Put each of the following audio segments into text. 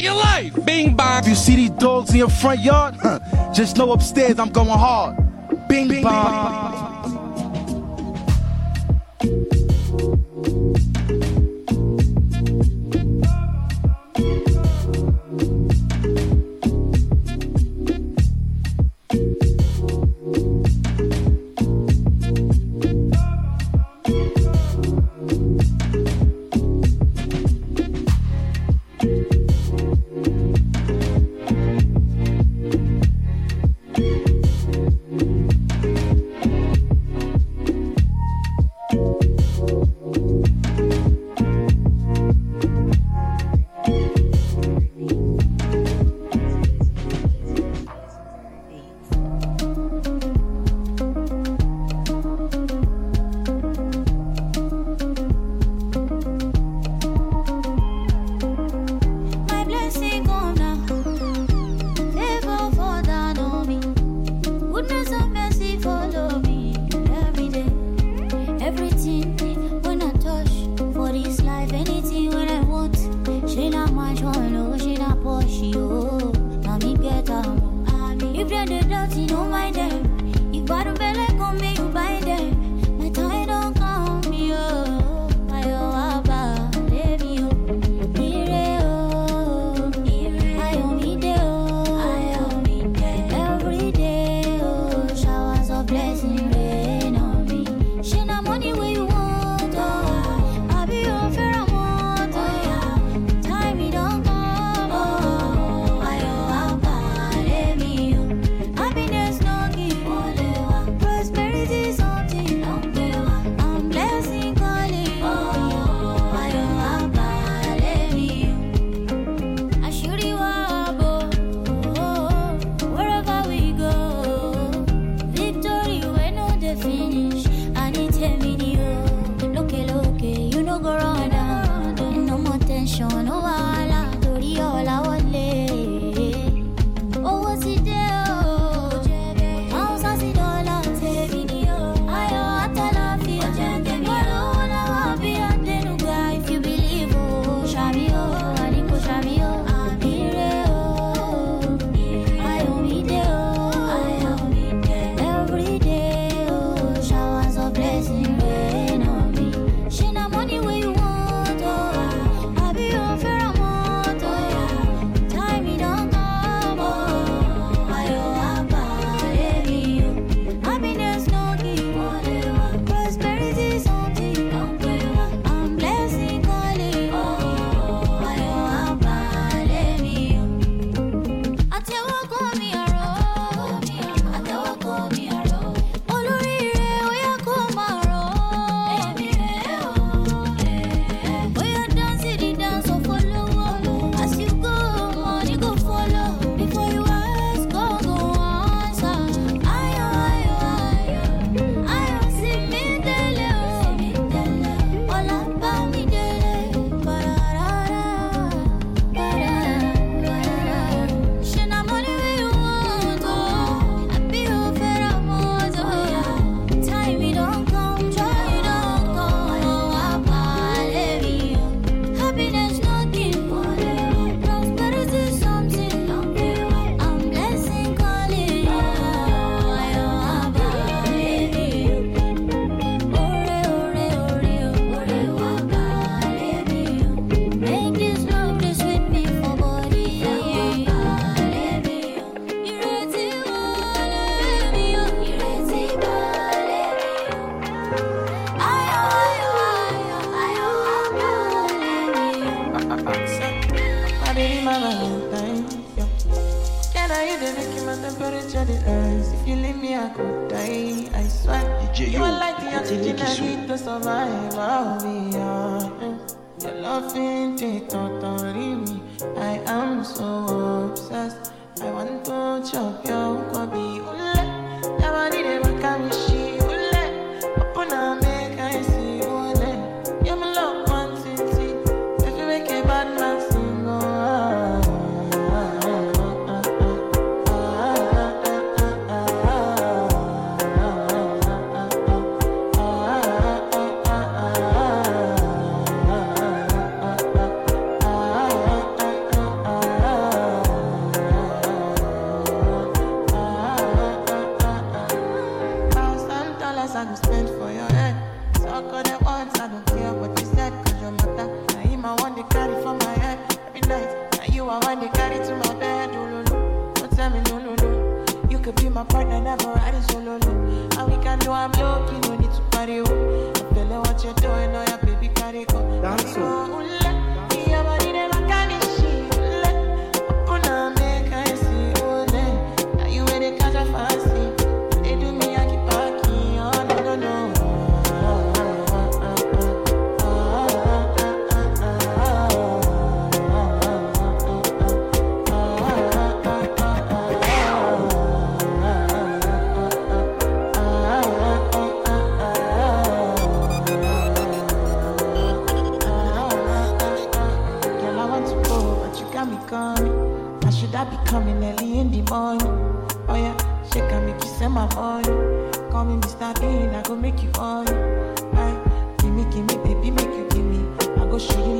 your life. Bing bong. If you see these dogs in your front yard, huh, just know upstairs I'm going hard. Bing, bing bong. I be coming early in the morning? Oh yeah, she can make you send my money. Call me Mr. Bean, I go make you on. Aye, give me, give me, baby, make you give me. I go show you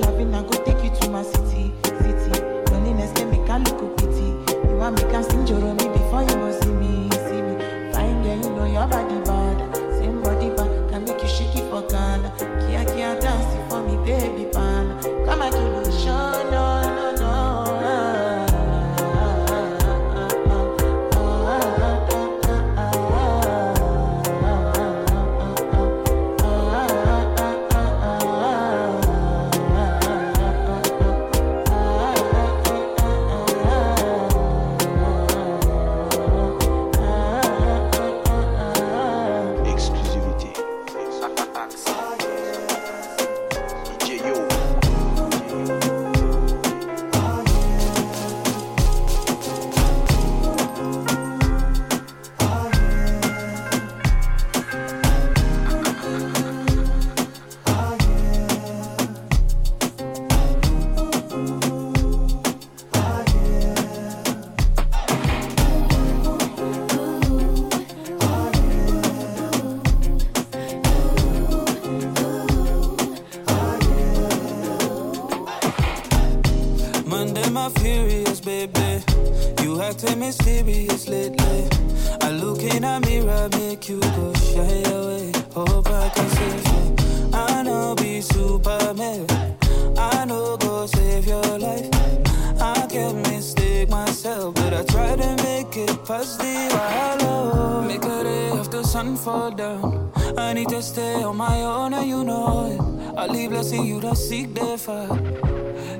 fall down. I need to stay on my own, and you know it. I leave blessing you to seek the fire.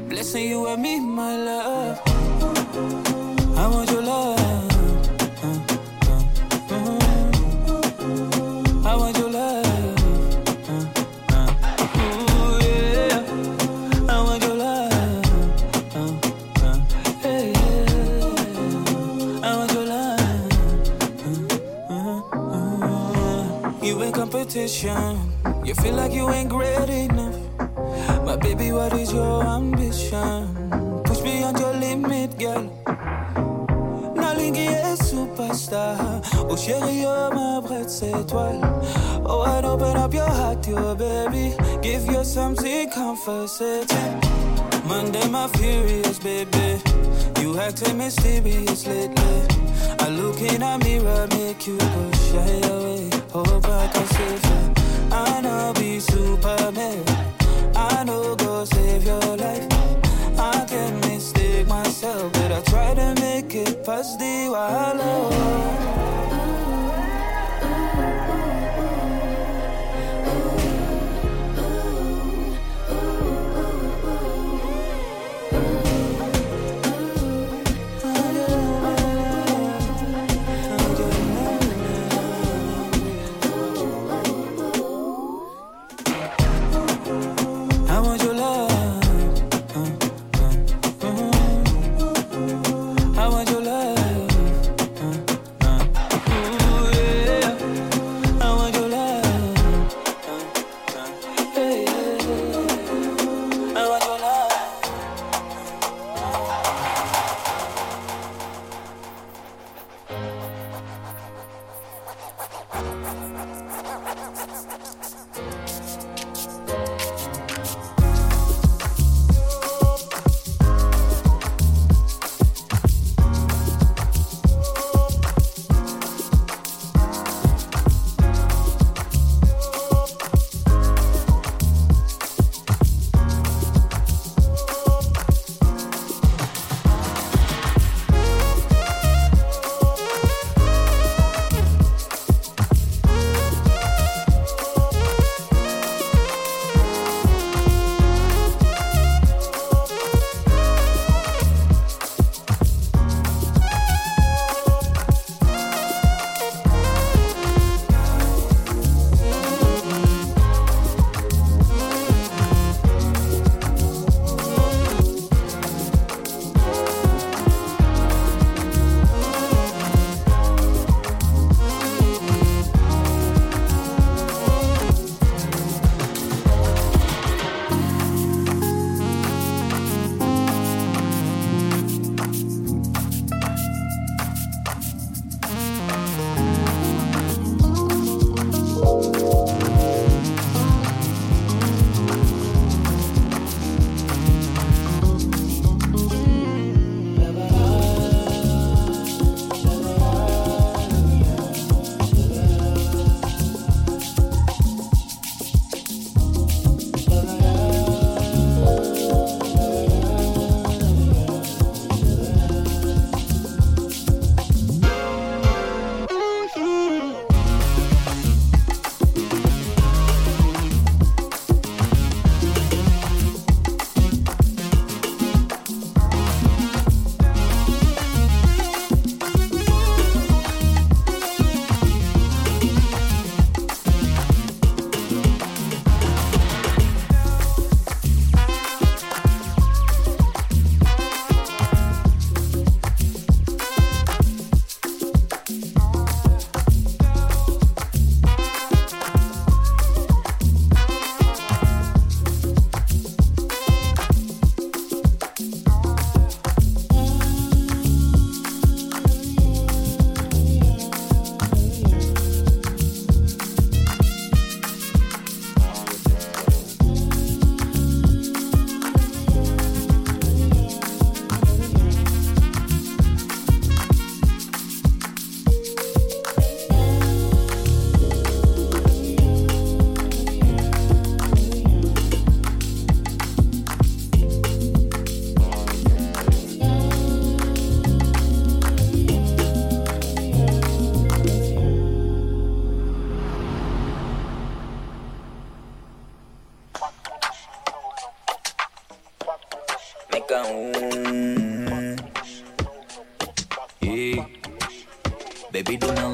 Blessing you and me, my love. Competition. You feel like you ain't great enough. But baby, what is your ambition? Push beyond your limit, girl. Nalingi est superstar. Oh chérie, you're my bright. Oh, and oh, open up your heart, to your baby. Give you something comforting. Monday, my furious baby. You acting mysterious lately. I look in a mirror, make you go shy away. Save you. I know be Superman. I know go save your life. I can mistake myself, but I try to make it past the wallow.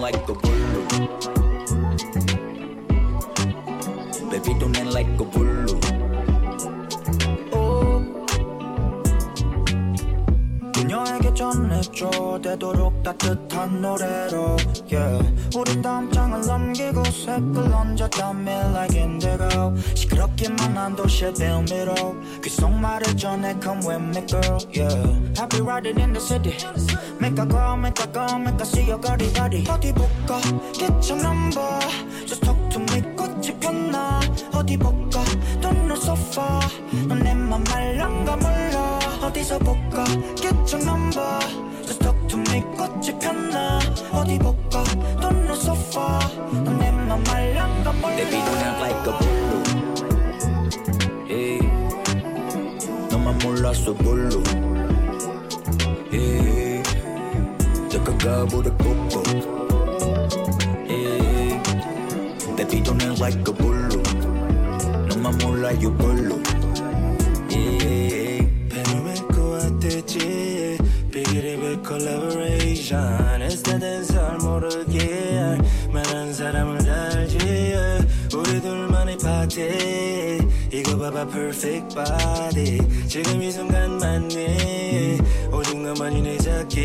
Like a 되도록 따뜻한 노래로 yeah. 우린 다음 장을 넘기고 색을 얹었다며 like indigo 시끄럽기만 한 도시의 빌미로 귓속말을 전해 come with me girl yeah. Be riding in the city Make a call, make a call, make a see your body body 어디 볼까 개천 넘버 Just talk to me 꽃이 폈나 어디 볼까 Don't know so far 넌내맘 말랑가 몰라 어디서 볼까 sogolo hey, eh, Jakagabo the coco hey, eh, Te pido una like a bolo No me like yo bolo hey, eh, Panoramic collaboration. 봐봐 perfect body 지금 이 순간만이 오직 너만이 내 잡기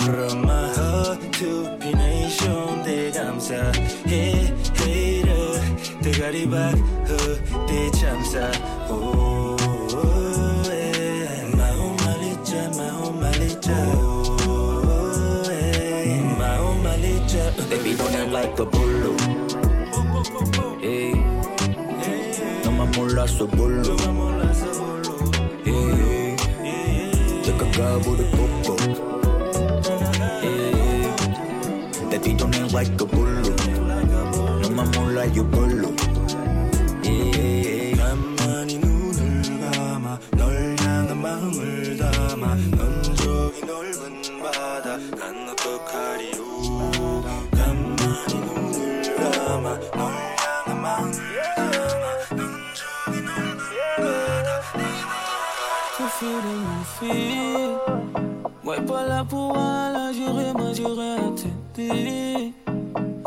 From my heart to be nation 대감사해 hater 대가리 박후 대참사 오 마음 말리자 마음 말리자 Baby don't act like a bully hey. 몰랐어 볼로 hey. 다가가보다 뽀뽀. Baby don't act like a bully 너만 몰라 you. 가만히 눈을 감아 널 향한 마음을 담아 넌 저기 넓은 바다 난 어떡하리요 가만히 눈을 감아 널 향한 마음을 담아 Fais mon fil Ouais pas là pour la jurer Moi j'aurais à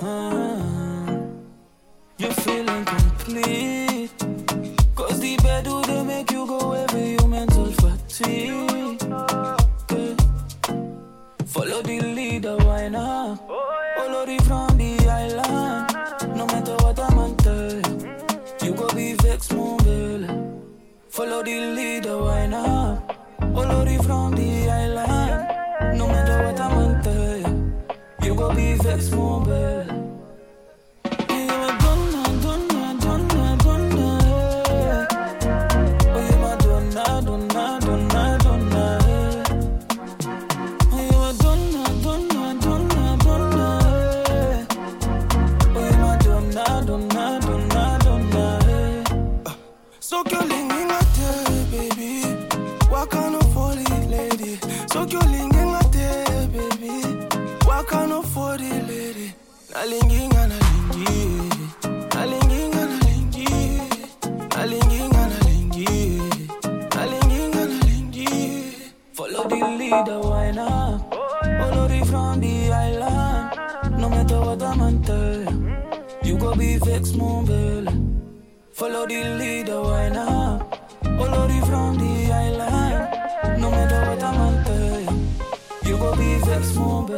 ah. You feel incomplete Cause the bed do they make you go heavy You mental fatigue. Follow the leader, why not? Follow the from the island No matter what I'm on You go be vexed, mon Follow the leader, why not? The from the island. No matter what I'm on you go be vexed, mon belle. Follow the leader, why not? From the island. No matter what I'm you go be vexed, mon. Eh. Follow the leader, why not? From the island. No matter what I'm you go be mon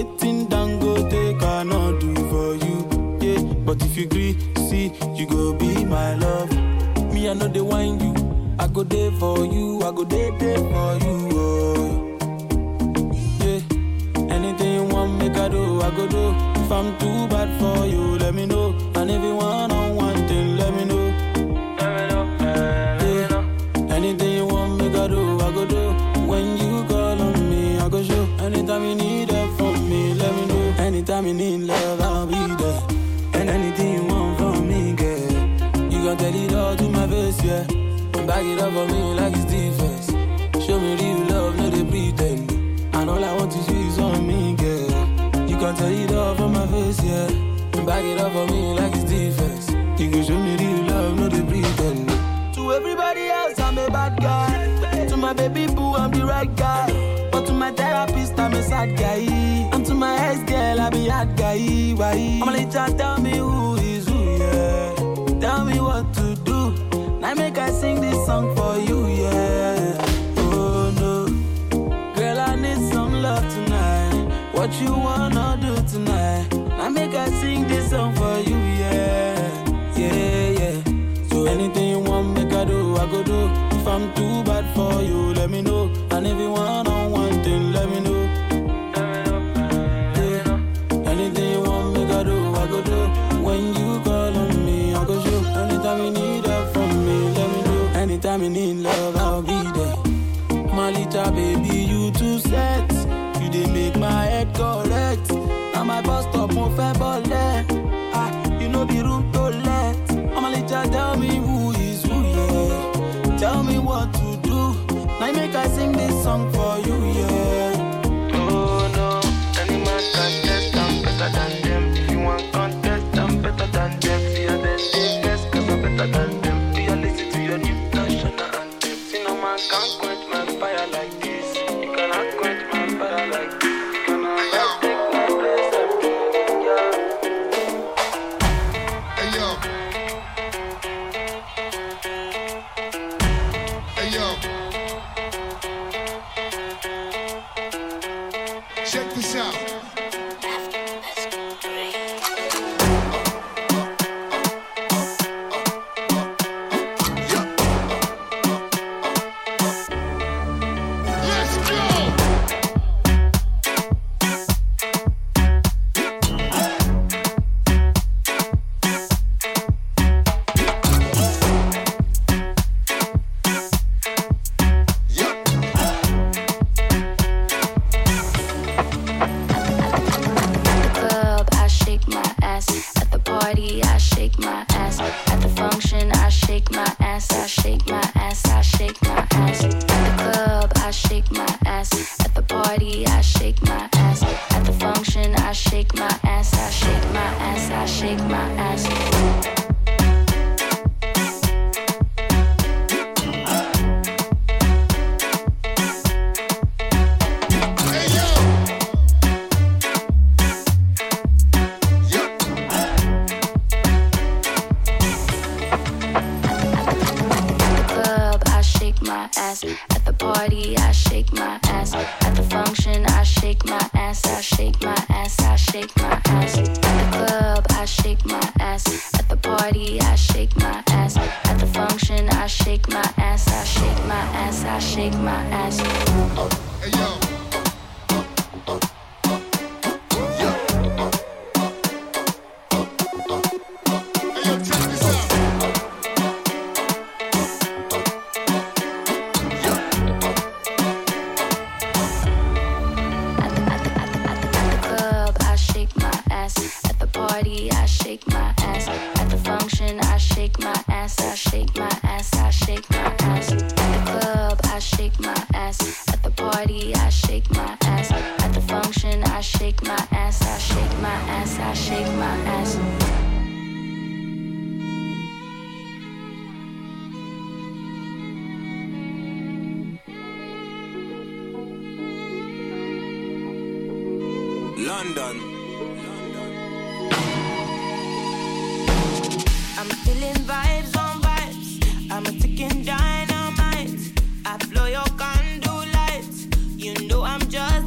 Waiting Dangote cannot do for you. Yeah, but if you agree, see, you go be my love. Me, I know they want you. I go there for you, I go there, there for you. Oh. Yeah, anything you want, make I do, I go do. If I'm too bad for you, let me know. And if you want, love for me like it's defense. Show me real love, no they pretend. And all I want to see is on me, girl. You can tell it off on my face, yeah. Back it up for me like it's defense. You can show me real love, no they pretend. To everybody else, I'm a bad guy. To my baby boo, I'm the right guy. But to my therapist, I'm a sad guy. And to my ex girl, I be hot guy. Why? I'm gonna tell me who is who, yeah. Tell me what to do. I make I sing this song for you, yeah. Oh no, girl, I need some love tonight. What you wanna do tonight? I make I sing this song for you, yeah, yeah, yeah. So anything you want, make I do, I go do. If I'm too bad for you, let me know. And if you wanna mo fẹ́ bọ́lẹ̀. Ah, you no know be room to let. Ọmọlẹ́jà tell me who is who, yeah. Tell me what to do. Now make I sing this song London. I'm feeling vibes on vibes. I'm a ticking dynamite. I blow your candle lights. You know I'm just.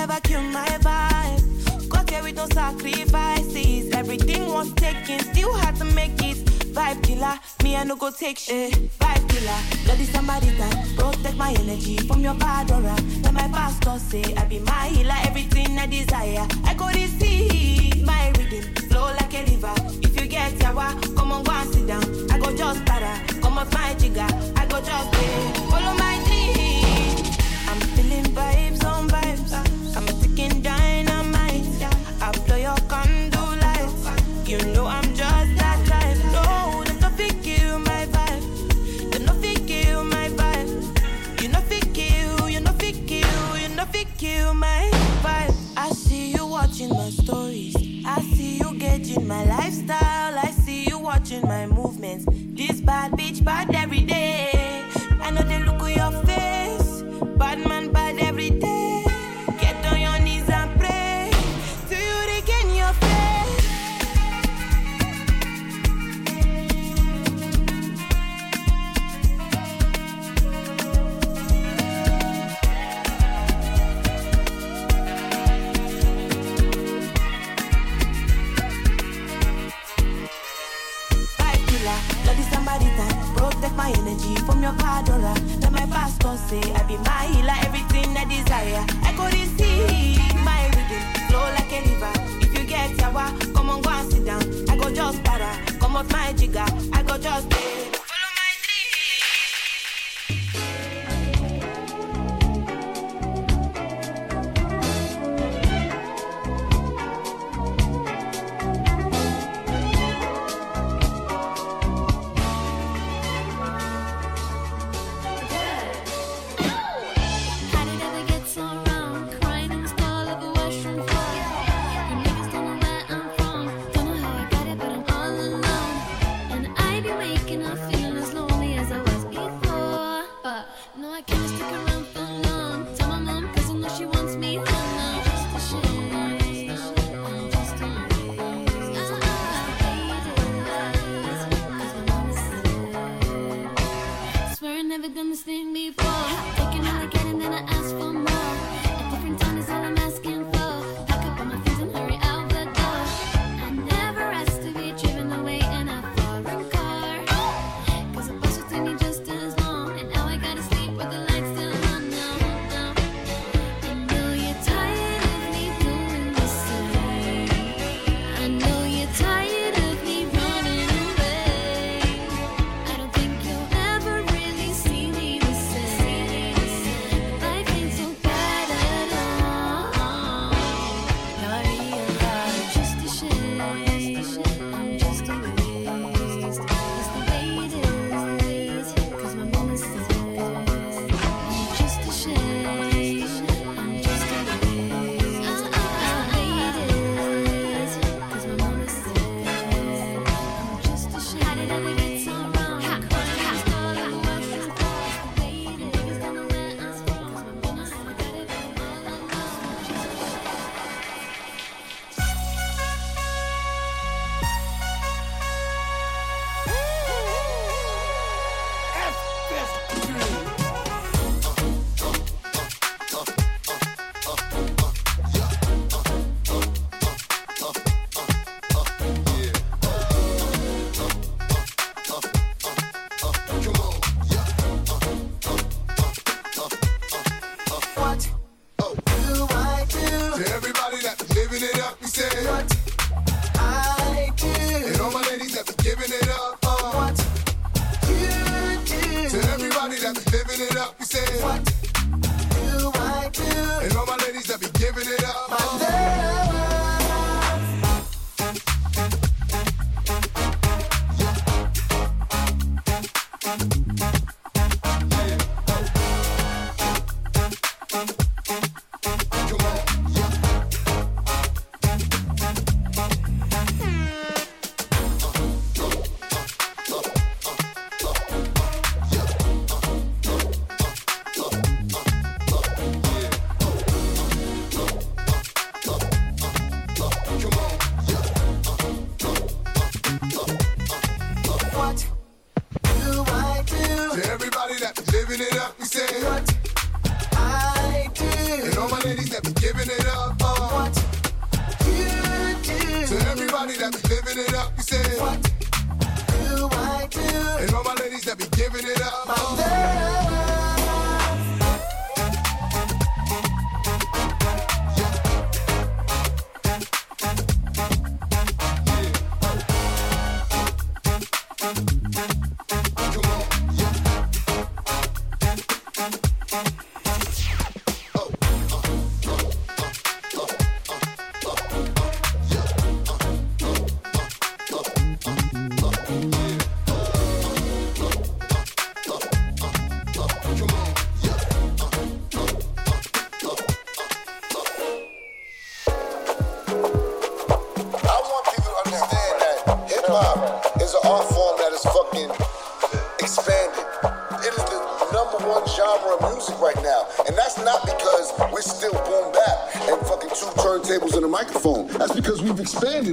never kill my vibe. Got here with no sacrifices. Everything was taken, still had to make it. Vibe killer, me I no go take shit. Vibe killer, bloody somebody that protect my energy from your bad aura. Let my pastor say I be my healer, everything I desire. I go receive my rhythm, flow like a river. If you get yawa, come on go and sit down. I go just para, come on my jigger. I go just stay, follow my dream. I'm feeling vibes on vibes. it up, we said, What do I do? And all my ladies that be giving it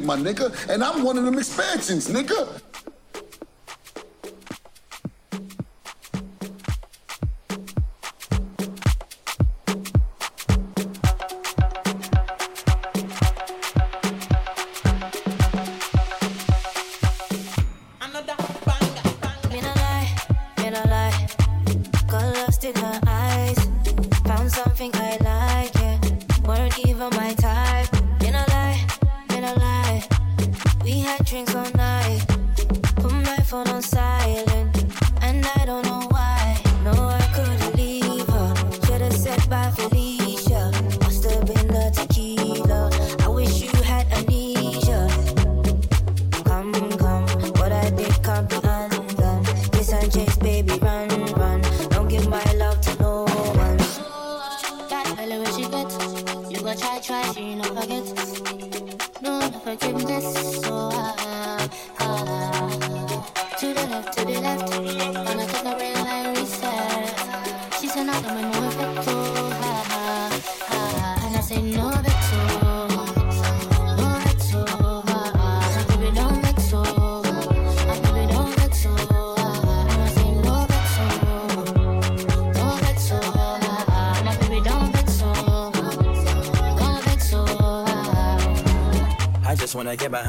my nigga, and I'm one of them expansions, nigga.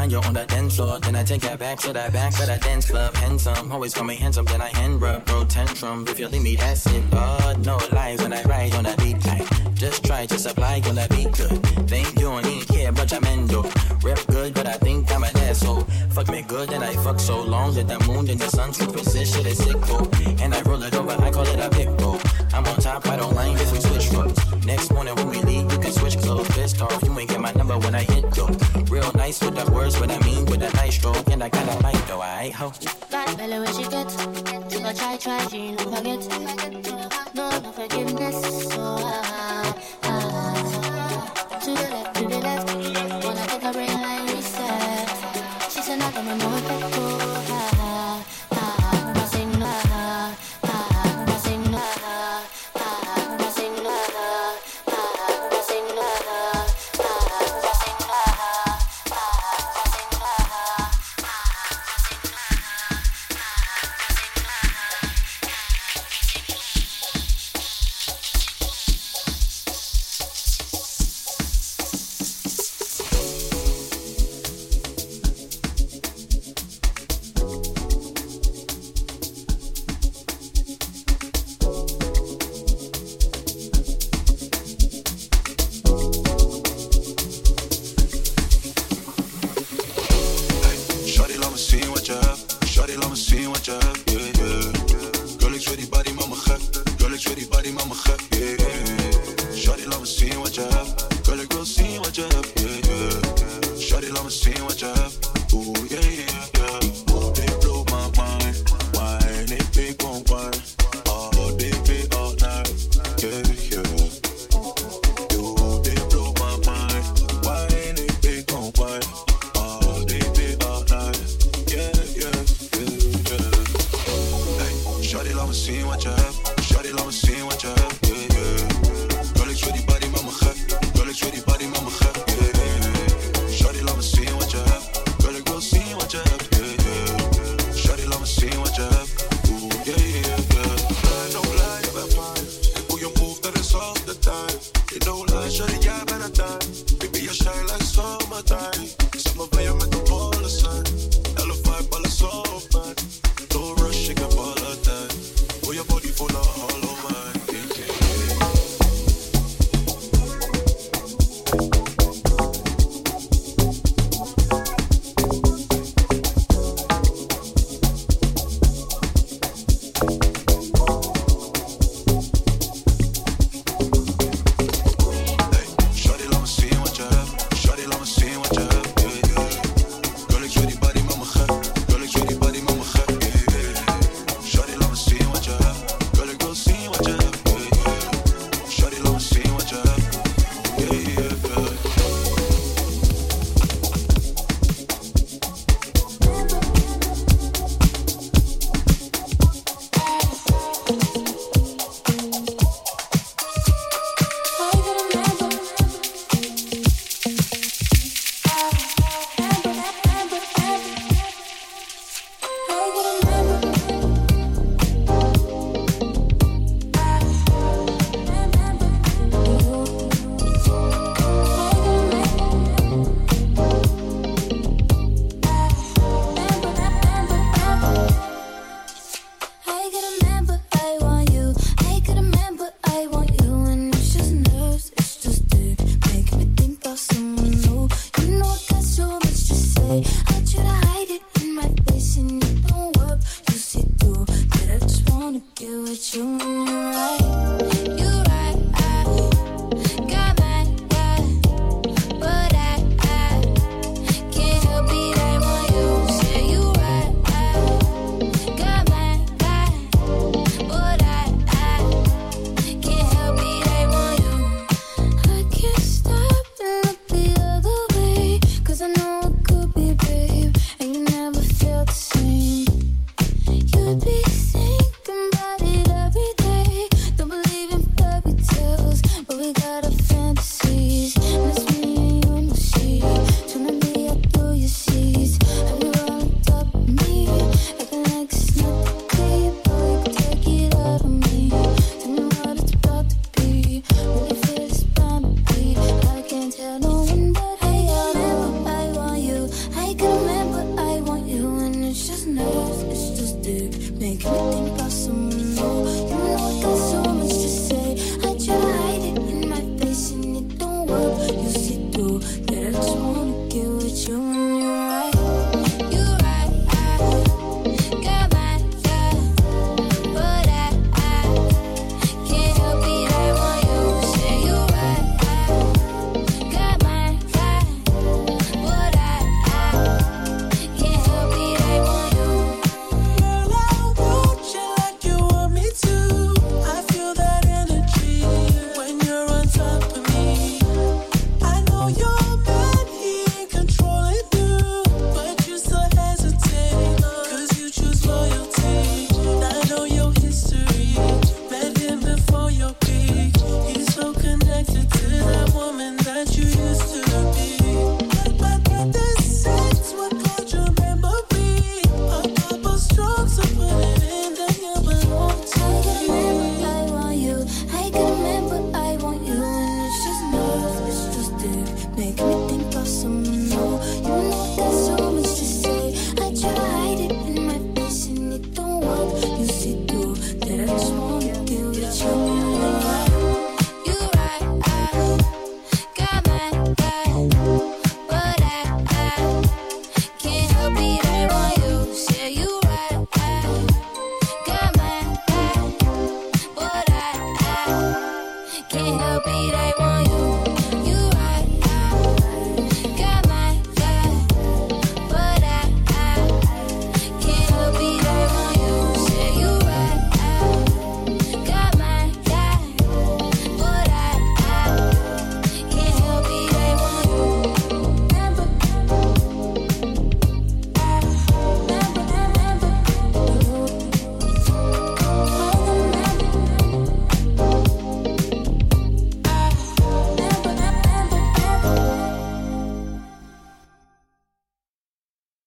find you on the dance floor. Then I take that back to that back to that dance club. Handsome, always call me handsome. Then I end up bro tantrum. If you leave me, that's it. But no lies when I ride on that beat. Like, just try, to supply gonna be good. Think you don't need care, but I'm endo. Rep good, but I think I'm an asshole. Fuck me good, and I fuck so long that the moon and the sun position is sick. Oh, nice with the words, what I mean with a nice stroke, and I kinda like though, I ho. Bad belly when she gets, if I try, try, she ain't no forget. No, no forgiveness.